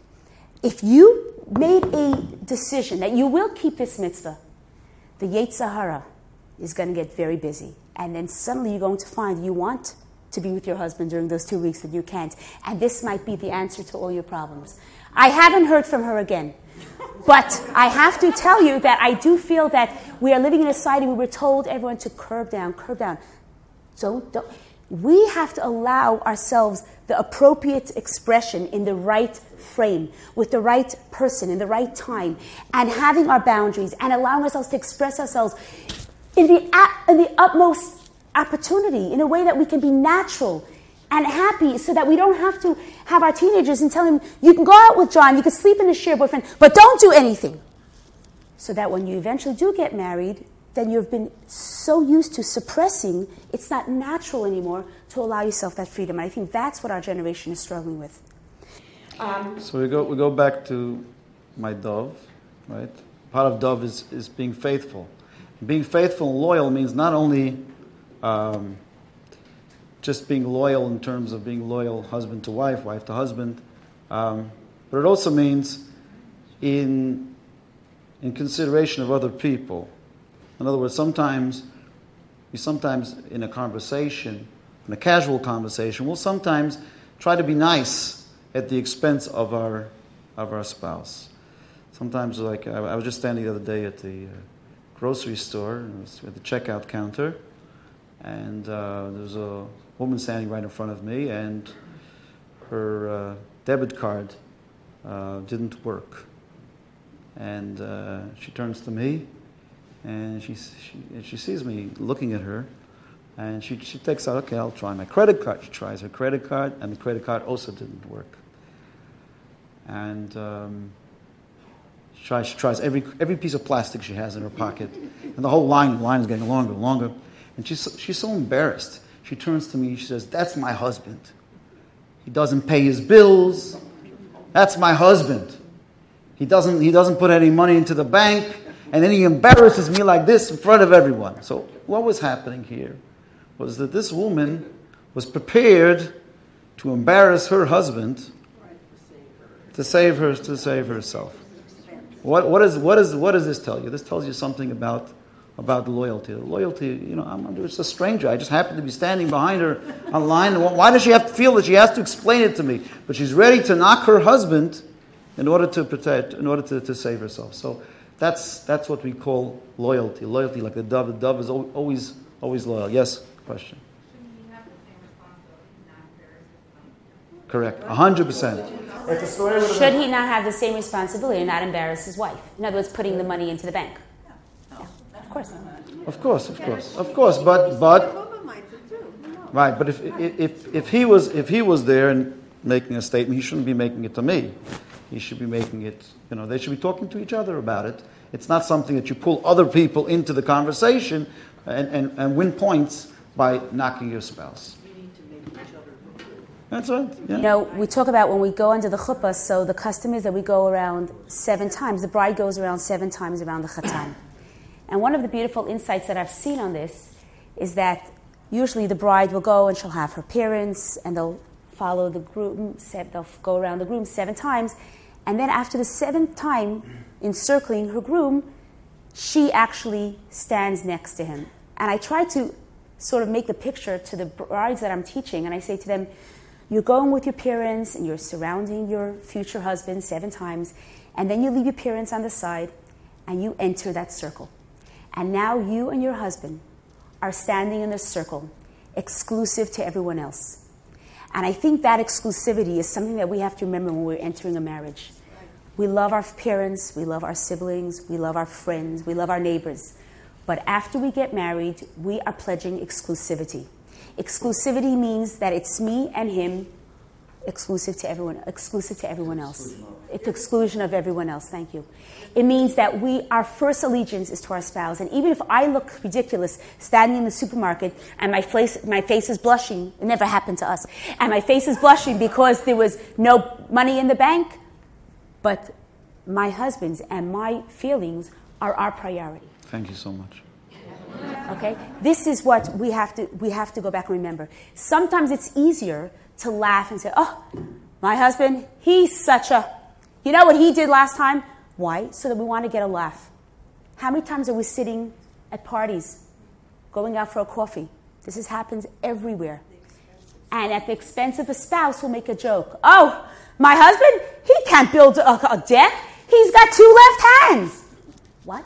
if you made a decision that you will keep this mitzvah, the Yetzer Hara is going to get very busy. And then suddenly you're going to find you want to be with your husband during those two weeks that you can't. And this might be the answer to all your problems. I haven't heard from her again. But I have to tell you that I do feel that we are living in a society where we're told everyone to curb down, curb down. Don't, don't. We have to allow ourselves the appropriate expression in the right frame, with the right person, in the right time, and having our boundaries and allowing ourselves to express ourselves in the, in the utmost opportunity, in a way that we can be natural and happy so that we don't have to have our teenagers and tell them, you can go out with John, you can sleep in the shared boyfriend, but don't do anything. So that when you eventually do get married, then you've been so used to suppressing, it's not natural anymore to allow yourself that freedom. And I think that's what our generation is struggling with. Um, so we go, we go back to my dove, right? Part of dove is, is being faithful. Being faithful and loyal means not only um, just being loyal in terms of being loyal husband to wife, wife to husband, um, but it also means in, in consideration of other people. In other words, sometimes we sometimes in a conversation, in a casual conversation, we'll sometimes try to be nice at the expense of our of our spouse. Sometimes, like I, I was just standing the other day at the uh, grocery store at the checkout counter, and uh, there was a woman standing right in front of me, and her uh, debit card uh, didn't work. And uh, she turns to me, and she, she, she sees me looking at her, and she, she takes out, okay, I'll try my credit card. She tries her credit card, and the credit card also didn't work. And um, she tries, she tries every, every piece of plastic she has in her pocket, and the whole line, line is getting longer and longer. And she's, she's so embarrassed. She turns to me, she says, That's my husband. He doesn't pay his bills. That's my husband. He doesn't, he doesn't put any money into the bank and then he embarrasses me like this in front of everyone. So, what was happening here was that this woman was prepared to embarrass her husband to save her to save herself. What, what, is, what, is, what does this tell you? This tells you something about about loyalty. Loyalty, you know, I'm, just a stranger. I just happen to be standing behind her on line. Why does she have to feel that she has to explain it to me? But she's ready to knock her husband in order to protect, in order to, to save herself. So that's, that's what we call loyalty. Loyalty, like the dove. The dove is always, always loyal. Yes, question. Correct. 100%. Should he not have the same responsibility and not embarrass his wife? In other words, putting the money into the bank. Yeah, of course. Of course, of course, of course. But but right. But if if if he was if he was there and making a statement, he shouldn't be making it to me. He should be making it. You know, they should be talking to each other about it. It's not something that you pull other people into the conversation and, and, and win points by knocking your spouse. That's right. Yeah. You know, we talk about when we go under the chuppah, so the custom is that we go around seven times. The bride goes around seven times around the chatan. And one of the beautiful insights that I've seen on this is that usually the bride will go and she'll have her parents and they'll follow the groom, they'll go around the groom seven times. And then after the seventh time encircling her groom, she actually stands next to him. And I try to sort of make the picture to the brides that I'm teaching, and I say to them, you're going with your parents and you're surrounding your future husband seven times, and then you leave your parents on the side and you enter that circle. And now you and your husband are standing in the circle, exclusive to everyone else. And I think that exclusivity is something that we have to remember when we're entering a marriage. We love our parents, we love our siblings, we love our friends, we love our neighbors. But after we get married, we are pledging exclusivity. Exclusivity means that it's me and him, exclusive to everyone, exclusive to everyone else. It's exclusion of everyone else. Thank you. It means that we, our first allegiance is to our spouse. And even if I look ridiculous standing in the supermarket and my face, my face is blushing, it never happened to us, and my face is blushing because there was no money in the bank, but my husband's and my feelings are our priority. Thank you so much. Okay? This is what we have to we have to go back and remember. Sometimes it's easier to laugh and say, "Oh, my husband, he's such a You know what he did last time?" Why? So that we want to get a laugh. How many times are we sitting at parties, going out for a coffee? This is, happens everywhere. And at the expense of a spouse, will make a joke. Oh, my husband, he can't build a, a deck. He's got two left hands. What?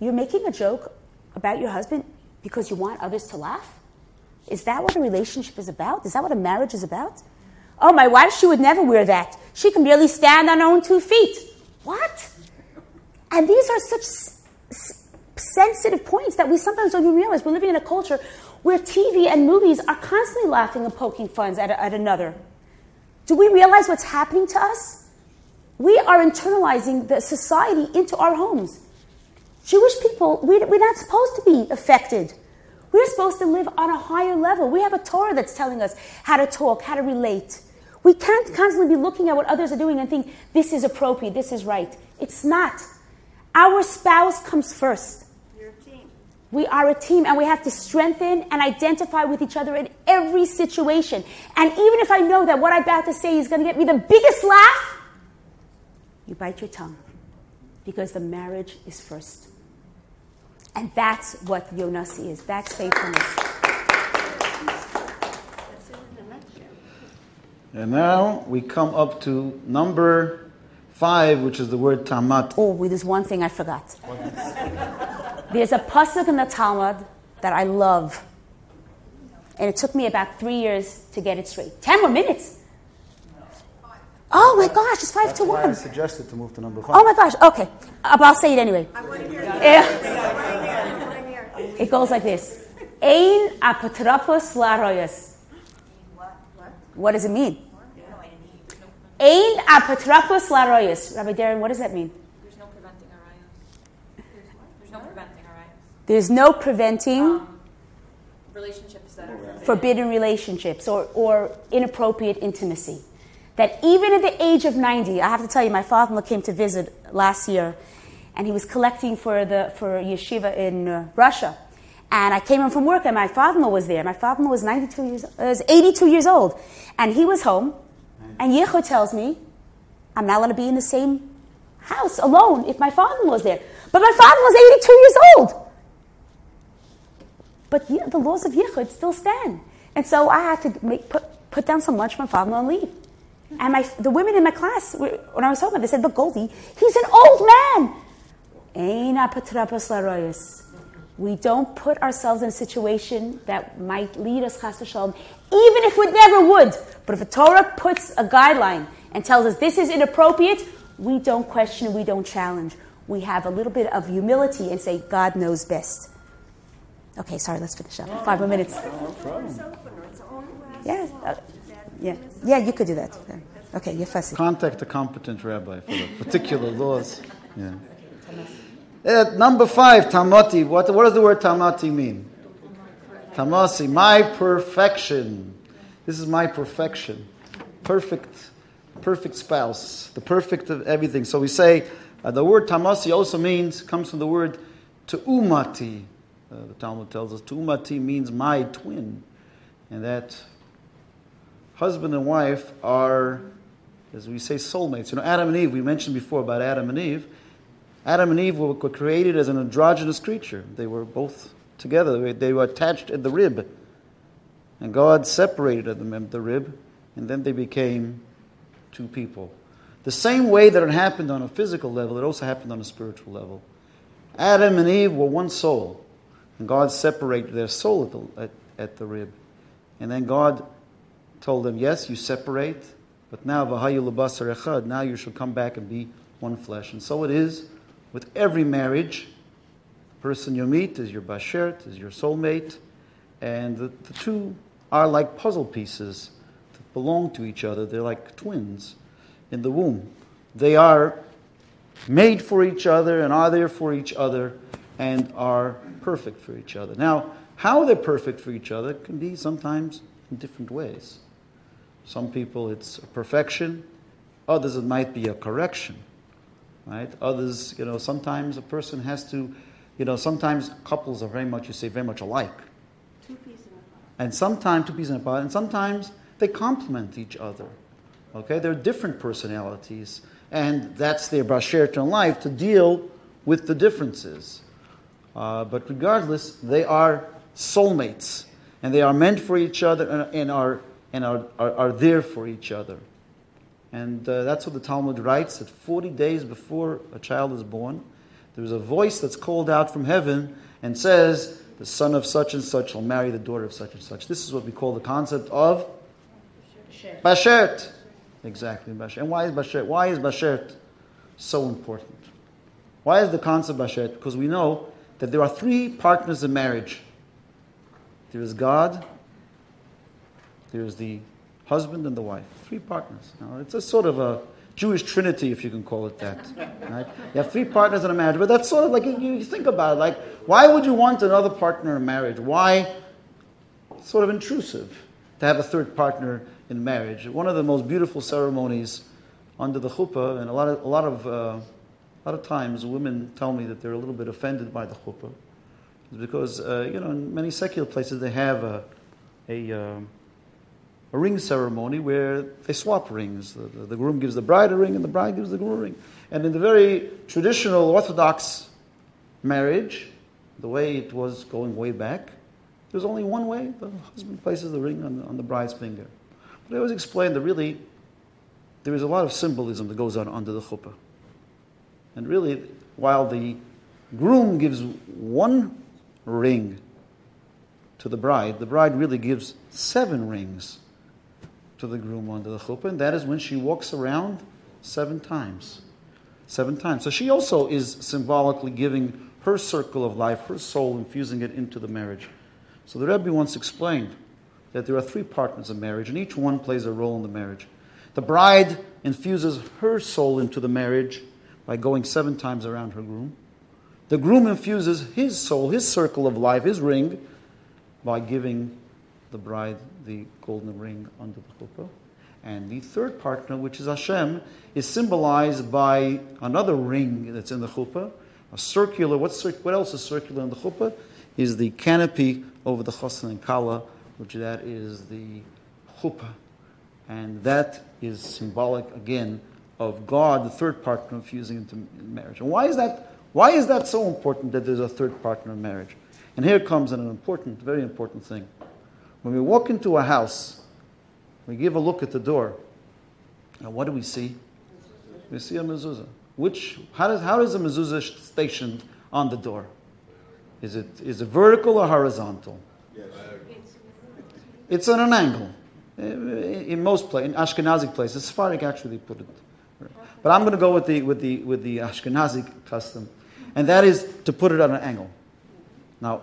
You're making a joke about your husband because you want others to laugh? Is that what a relationship is about? Is that what a marriage is about? Oh, my wife, she would never wear that. She can barely stand on her own two feet. What? And these are such s- sensitive points that we sometimes don't even realize. We're living in a culture where TV and movies are constantly laughing and poking fun at, at another. Do we realize what's happening to us? We are internalizing the society into our homes. Jewish people, we, we're not supposed to be affected. We're supposed to live on a higher level. We have a Torah that's telling us how to talk, how to relate. We can't constantly be looking at what others are doing and think, this is appropriate, this is right. It's not. Our spouse comes first. We are a team and we have to strengthen and identify with each other in every situation. And even if I know that what I'm about to say is going to get me the biggest laugh, you bite your tongue because the marriage is first. And that's what Yonasi is. That's faithfulness. And now we come up to number five, which is the word tamat. Oh, there's one thing I forgot. there's a pasuk in the Talmud that I love. And it took me about three years to get it straight. Ten more minutes. Oh my gosh, it's five That's to why one. I suggested to move to number five. Oh my gosh, okay. Uh, but I'll say it anyway. It goes like this. Ein apotropos laroyas. What does it mean? Ein apotropos laroyas. Rabbi Darren, what does that mean? There's no preventing arayos. There's no preventing. There's no preventing Um, relationships that are forbidden. forbidden relationships or, or inappropriate intimacy. That even at the age of 90, I have to tell you, my father in law came to visit last year and he was collecting for, the, for yeshiva in uh, Russia. And I came in from work and my father in law was there. My father in law was, 92 years, uh, was 82 years old. And he was home. And Yichud tells me, I'm not allowed to be in the same house alone if my father in law is there. But my father in law was 82 years old. but the laws of Yichud still stand. And so I had to make, put, put down some lunch for my father-in-law and leave. And my, the women in my class, when I was talking, they said, "But Goldie, he's an old man." We don't put ourselves in a situation that might lead us chas v'shalom, even if we never would. But if a Torah puts a guideline and tells us this is inappropriate, we don't question, we don't challenge. We have a little bit of humility and say, God knows best. Okay, sorry, let's finish up. Five more minutes. Yeah, uh, yeah, yeah, you could do that. Okay, you're fussy. Contact a competent rabbi for the particular laws. Yeah. Uh, number five, tamati. What, what does the word tamati mean? Tamasi, my perfection. This is my perfection. Perfect, perfect spouse. The perfect of everything. So we say uh, the word tamasi also means, comes from the word tu'umati. Uh, the Talmud tells us tu'umati means my twin. And that husband and wife are, as we say, soulmates. You know, Adam and Eve, we mentioned before about Adam and Eve. Adam and Eve were created as an androgynous creature. They were both together, they were attached at the rib. And God separated them at the rib, and then they became two people. The same way that it happened on a physical level, it also happened on a spiritual level. Adam and Eve were one soul, and God separated their soul at the, at, at the rib. And then God told them, Yes, you separate, but now, now you shall come back and be one flesh. And so it is with every marriage. The person you meet is your bashert, is your soulmate, and the, the two are like puzzle pieces that belong to each other. They're like twins in the womb. They are made for each other and are there for each other and are perfect for each other. Now, how they're perfect for each other can be sometimes in different ways. Some people it's a perfection, others it might be a correction. Right? Others, you know, sometimes a person has to, you know, sometimes couples are very much, you say, very much alike. Two pieces apart. And sometimes two pieces apart, and sometimes they complement each other. Okay? They're different personalities. And that's their bashert in life to deal with the differences. Uh, but regardless, they are soulmates. And they are meant for each other and, and are and are, are, are there for each other. And uh, that's what the Talmud writes that 40 days before a child is born, there's a voice that's called out from heaven and says, The son of such and such will marry the daughter of such and such. This is what we call the concept of Bashert. Exactly, Bashert. And why is Bashert? Why is Bashert so important? Why is the concept Bashert? Because we know that there are three partners in marriage there is God, there's the husband and the wife, three partners. Now, it's a sort of a Jewish trinity, if you can call it that. Right? You have three partners in a marriage, but that's sort of like you think about it. Like, why would you want another partner in marriage? Why? Sort of intrusive to have a third partner in marriage. One of the most beautiful ceremonies under the chuppah, and a lot of a lot of uh, a lot of times women tell me that they're a little bit offended by the chuppah, because uh, you know in many secular places they have a a um, a ring ceremony where they swap rings. The, the, the, groom gives the bride a ring and the bride gives the groom a ring. And in the very traditional Orthodox marriage, the way it was going way back, there's only one way. The husband places the ring on the, on the bride's finger. But I always explain that really there is a lot of symbolism that goes on under the chuppah. And really, while the groom gives one ring to the bride, the bride really gives seven rings to the groom under the chuppah, and that is when she walks around seven times. Seven times. So she also is symbolically giving her circle of life, her soul, infusing it into the marriage. So the Rebbe once explained that there are three partners in marriage, and each one plays a role in the marriage. The bride infuses her soul into the marriage by going seven times around her groom. The groom infuses his soul, his circle of life, his ring, by giving the bride the golden ring under the chuppah. And the third partner, which is Hashem, is symbolized by another ring that's in the chuppah, a circular. What's, what else is circular in the chuppah? Is the canopy over the chassan and kala, which that is the chuppah. And that is symbolic, again, of God, the third partner, fusing into marriage. And why is that, why is that so important that there's a third partner in marriage? And here comes an important, very important thing. When we walk into a house, we give a look at the door, and what do we see? We see a mezuzah. Which, how does, how is a mezuzah stationed on the door? Is it, is it vertical or horizontal? Yes. It's on an angle. In most places, in Ashkenazi places, Sephardic actually put it. But I'm going to go with the, with the, with the Ashkenazi custom, and that is to put it on an angle. Now,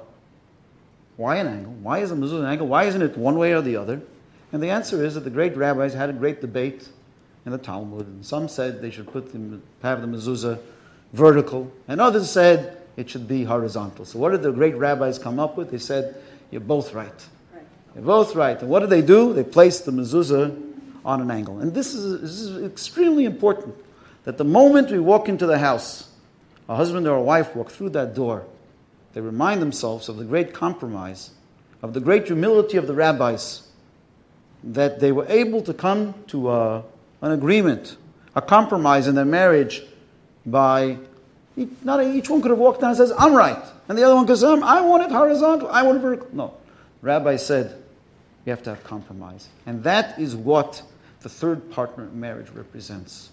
why an angle? Why is a mezuzah an angle? Why isn't it one way or the other? And the answer is that the great rabbis had a great debate in the Talmud. And some said they should put the, have the mezuzah vertical, and others said it should be horizontal. So what did the great rabbis come up with? They said, you're both right. You're both right. And what did they do? They placed the mezuzah on an angle. And this is, this is extremely important that the moment we walk into the house, a husband or a wife walk through that door, they remind themselves of the great compromise, of the great humility of the rabbis, that they were able to come to a, an agreement, a compromise in their marriage by not each one could have walked down and says, I'm right. And the other one goes, um, I want it horizontal, I want it vertical. No. Rabbi said, you have to have compromise. And that is what the third partner in marriage represents.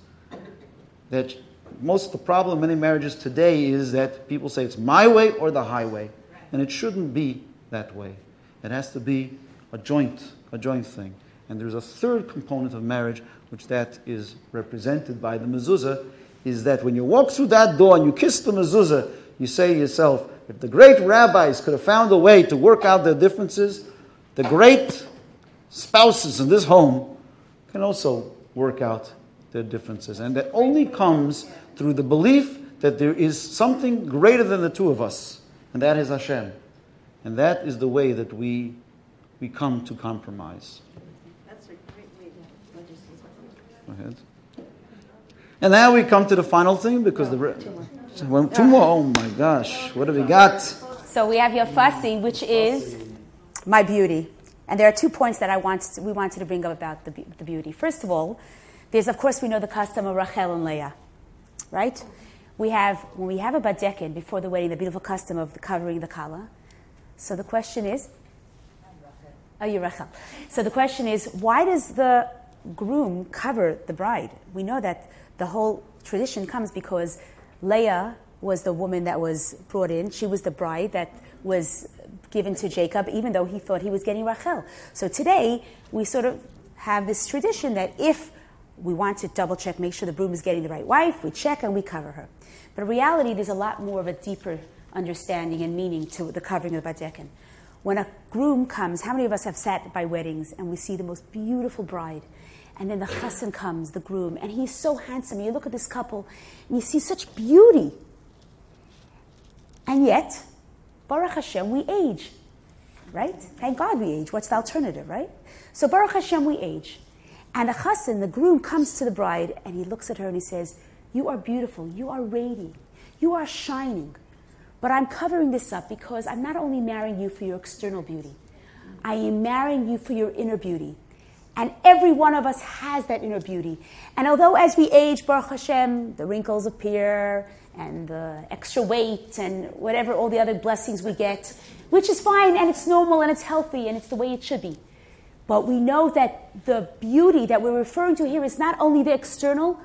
That most of the problem in many marriages today is that people say it's my way or the highway. And it shouldn't be that way. It has to be a joint, a joint thing. And there's a third component of marriage, which that is represented by the mezuzah, is that when you walk through that door and you kiss the mezuzah, you say to yourself, if the great rabbis could have found a way to work out their differences, the great spouses in this home can also work out their differences. And that only comes through the belief that there is something greater than the two of us, and that is Hashem. And that is the way that we, we come to compromise. That's a great way to Go ahead. And now we come to the final thing because the. Re- two more. Two more. Oh my gosh. What have we got? So we have yofasi, which is my beauty. And there are two points that I want to, we wanted to bring up about the, the beauty. First of all, there's, of course, we know the custom of Rachel and Leah, right? We have, when we have a badekin before the wedding, the beautiful custom of covering the kala. So the question is, oh, you're Rachel. So the question is, why does the groom cover the bride? We know that the whole tradition comes because Leah was the woman that was brought in. She was the bride that was given to Jacob, even though he thought he was getting Rachel. So today, we sort of have this tradition that if we want to double check, make sure the groom is getting the right wife, we check and we cover her. But in reality, there's a lot more of a deeper understanding and meaning to the covering of the Badekin. When a groom comes, how many of us have sat by weddings and we see the most beautiful bride? And then the chassan comes, the groom, and he's so handsome. You look at this couple and you see such beauty. And yet, Baruch Hashem, we age, right? Thank God we age. What's the alternative, right? So Baruch Hashem, we age. And the chassan, the groom, comes to the bride and he looks at her and he says, You are beautiful. You are radiant. You are shining. But I'm covering this up because I'm not only marrying you for your external beauty, I am marrying you for your inner beauty. And every one of us has that inner beauty. And although as we age, Baruch Hashem, the wrinkles appear, and the extra weight and whatever, all the other blessings we get, which is fine and it's normal and it's healthy and it's the way it should be. But we know that the beauty that we're referring to here is not only the external,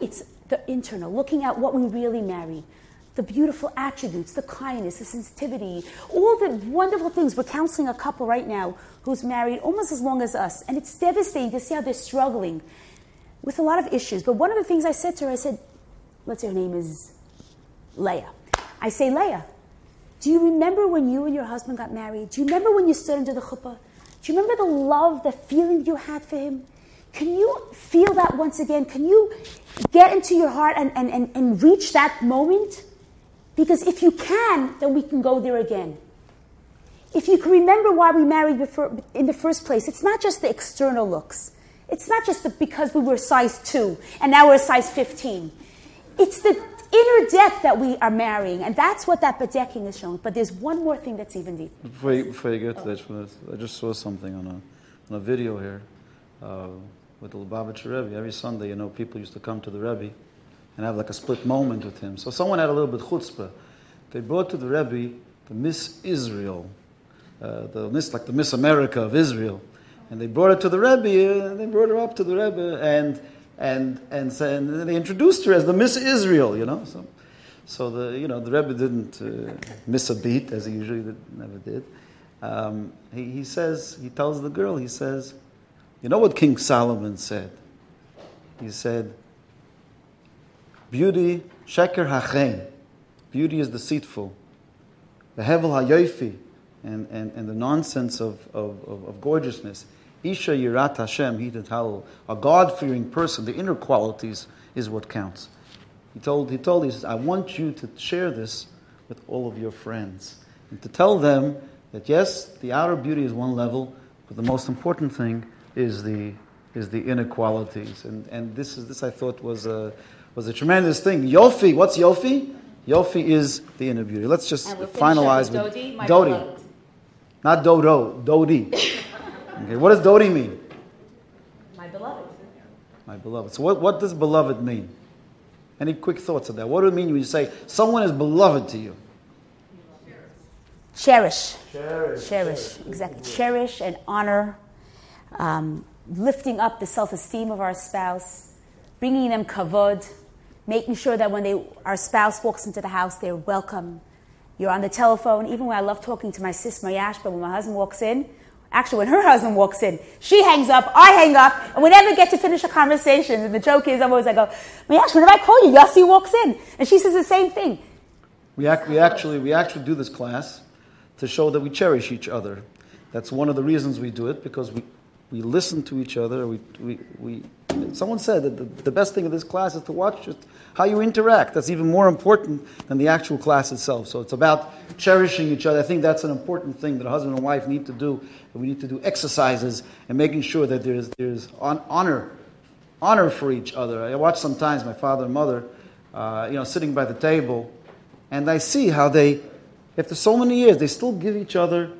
it's the internal, looking at what we really marry. The beautiful attributes, the kindness, the sensitivity, all the wonderful things. We're counseling a couple right now who's married almost as long as us, and it's devastating to see how they're struggling with a lot of issues. But one of the things I said to her, I said, let's say her name is Leah. I say, Leah, do you remember when you and your husband got married? Do you remember when you stood under the chuppah? Do you remember the love, the feeling you had for him? Can you feel that once again? Can you get into your heart and, and, and, and reach that moment? Because if you can, then we can go there again. If you can remember why we married before, in the first place, it's not just the external looks. It's not just the, because we were size 2 and now we're size 15. It's the inner depth that we are marrying, and that's what that badekin is showing. But there's one more thing that's even deeper. Before you, before you get to that, I just saw something on a, on a video here uh, with the Lubavitcher Rebbe. Every Sunday, you know, people used to come to the Rebbe and have like a split moment with him. So someone had a little bit chutzpah. They brought to the Rebbe the Miss Israel, uh, the Miss like the Miss America of Israel, and they brought her to the Rebbe, and they brought her up to the Rebbe, and and and, so, and they introduced her as the Miss Israel, you know. So, so the you know the Rebbe didn't uh, miss a beat as he usually did, never did. Um, he, he says he tells the girl he says, you know what King Solomon said? He said, beauty sheker hachen, beauty is deceitful. The hevel hayofi, and, and, and the nonsense of, of, of, of gorgeousness. Isha Yirat Hashem he Hitat A God-fearing person, the inner qualities is what counts. He told, he told, he says, I want you to share this with all of your friends. And to tell them that yes, the outer beauty is one level, but the most important thing is the, is the inner qualities. And, and this, is, this I thought was a, was a tremendous thing. Yofi, what's Yofi? Yofi is the inner beauty. Let's just finalize with Dodi. Dodi. Not Dodo, Dodi. Okay, what does Dodi mean? My beloved. My beloved. So what, what does beloved mean? Any quick thoughts on that? What do it mean when you say someone is beloved to you? Cherish. Cherish. Cherish. Cherish. Exactly. Cherish and honor. Um, lifting up the self-esteem of our spouse. Bringing them kavod. Making sure that when they, our spouse walks into the house, they're welcome. You're on the telephone. Even when I love talking to my sis Mayash, but when my husband walks in, Actually, when her husband walks in, she hangs up, I hang up, and we never get to finish a conversation. And the joke is, I'm always like, oh, Mayash, whenever I call you, Yossi walks in. And she says the same thing. We, we, actually, we actually do this class to show that we cherish each other. That's one of the reasons we do it, because we, we listen to each other. We, we, we, someone said that the, the best thing of this class is to watch just how you interact. That's even more important than the actual class itself. So it's about cherishing each other. I think that's an important thing that a husband and wife need to do. We need to do exercises and making sure that there's, there's honor, honor for each other. I watch sometimes my father and mother, uh, you know, sitting by the table, and I see how they, after so many years, they still give each other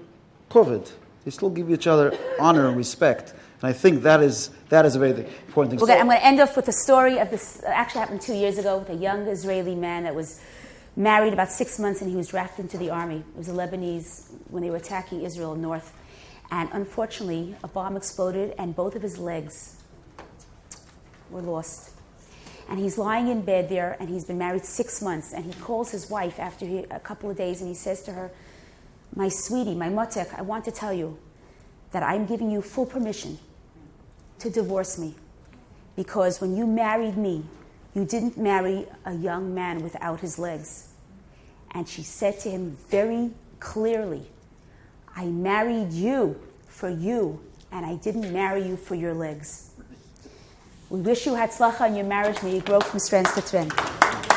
kavod. They still give each other honor and respect. And I think that is, that is a very important thing. Okay, I'm going to end off with a story of this. Actually, happened two years ago with a young Israeli man that was married about six months and he was drafted into the army. It was a Lebanese when they were attacking Israel north. And unfortunately, a bomb exploded and both of his legs were lost. And he's lying in bed there and he's been married six months. And he calls his wife after he, a couple of days and he says to her, My sweetie, my motek, I want to tell you that I'm giving you full permission to divorce me. Because when you married me, you didn't marry a young man without his legs. And she said to him very clearly, I married you for you, and I didn't marry you for your legs. We wish you hatzlacha in your marriage. May you grow from strength to strength.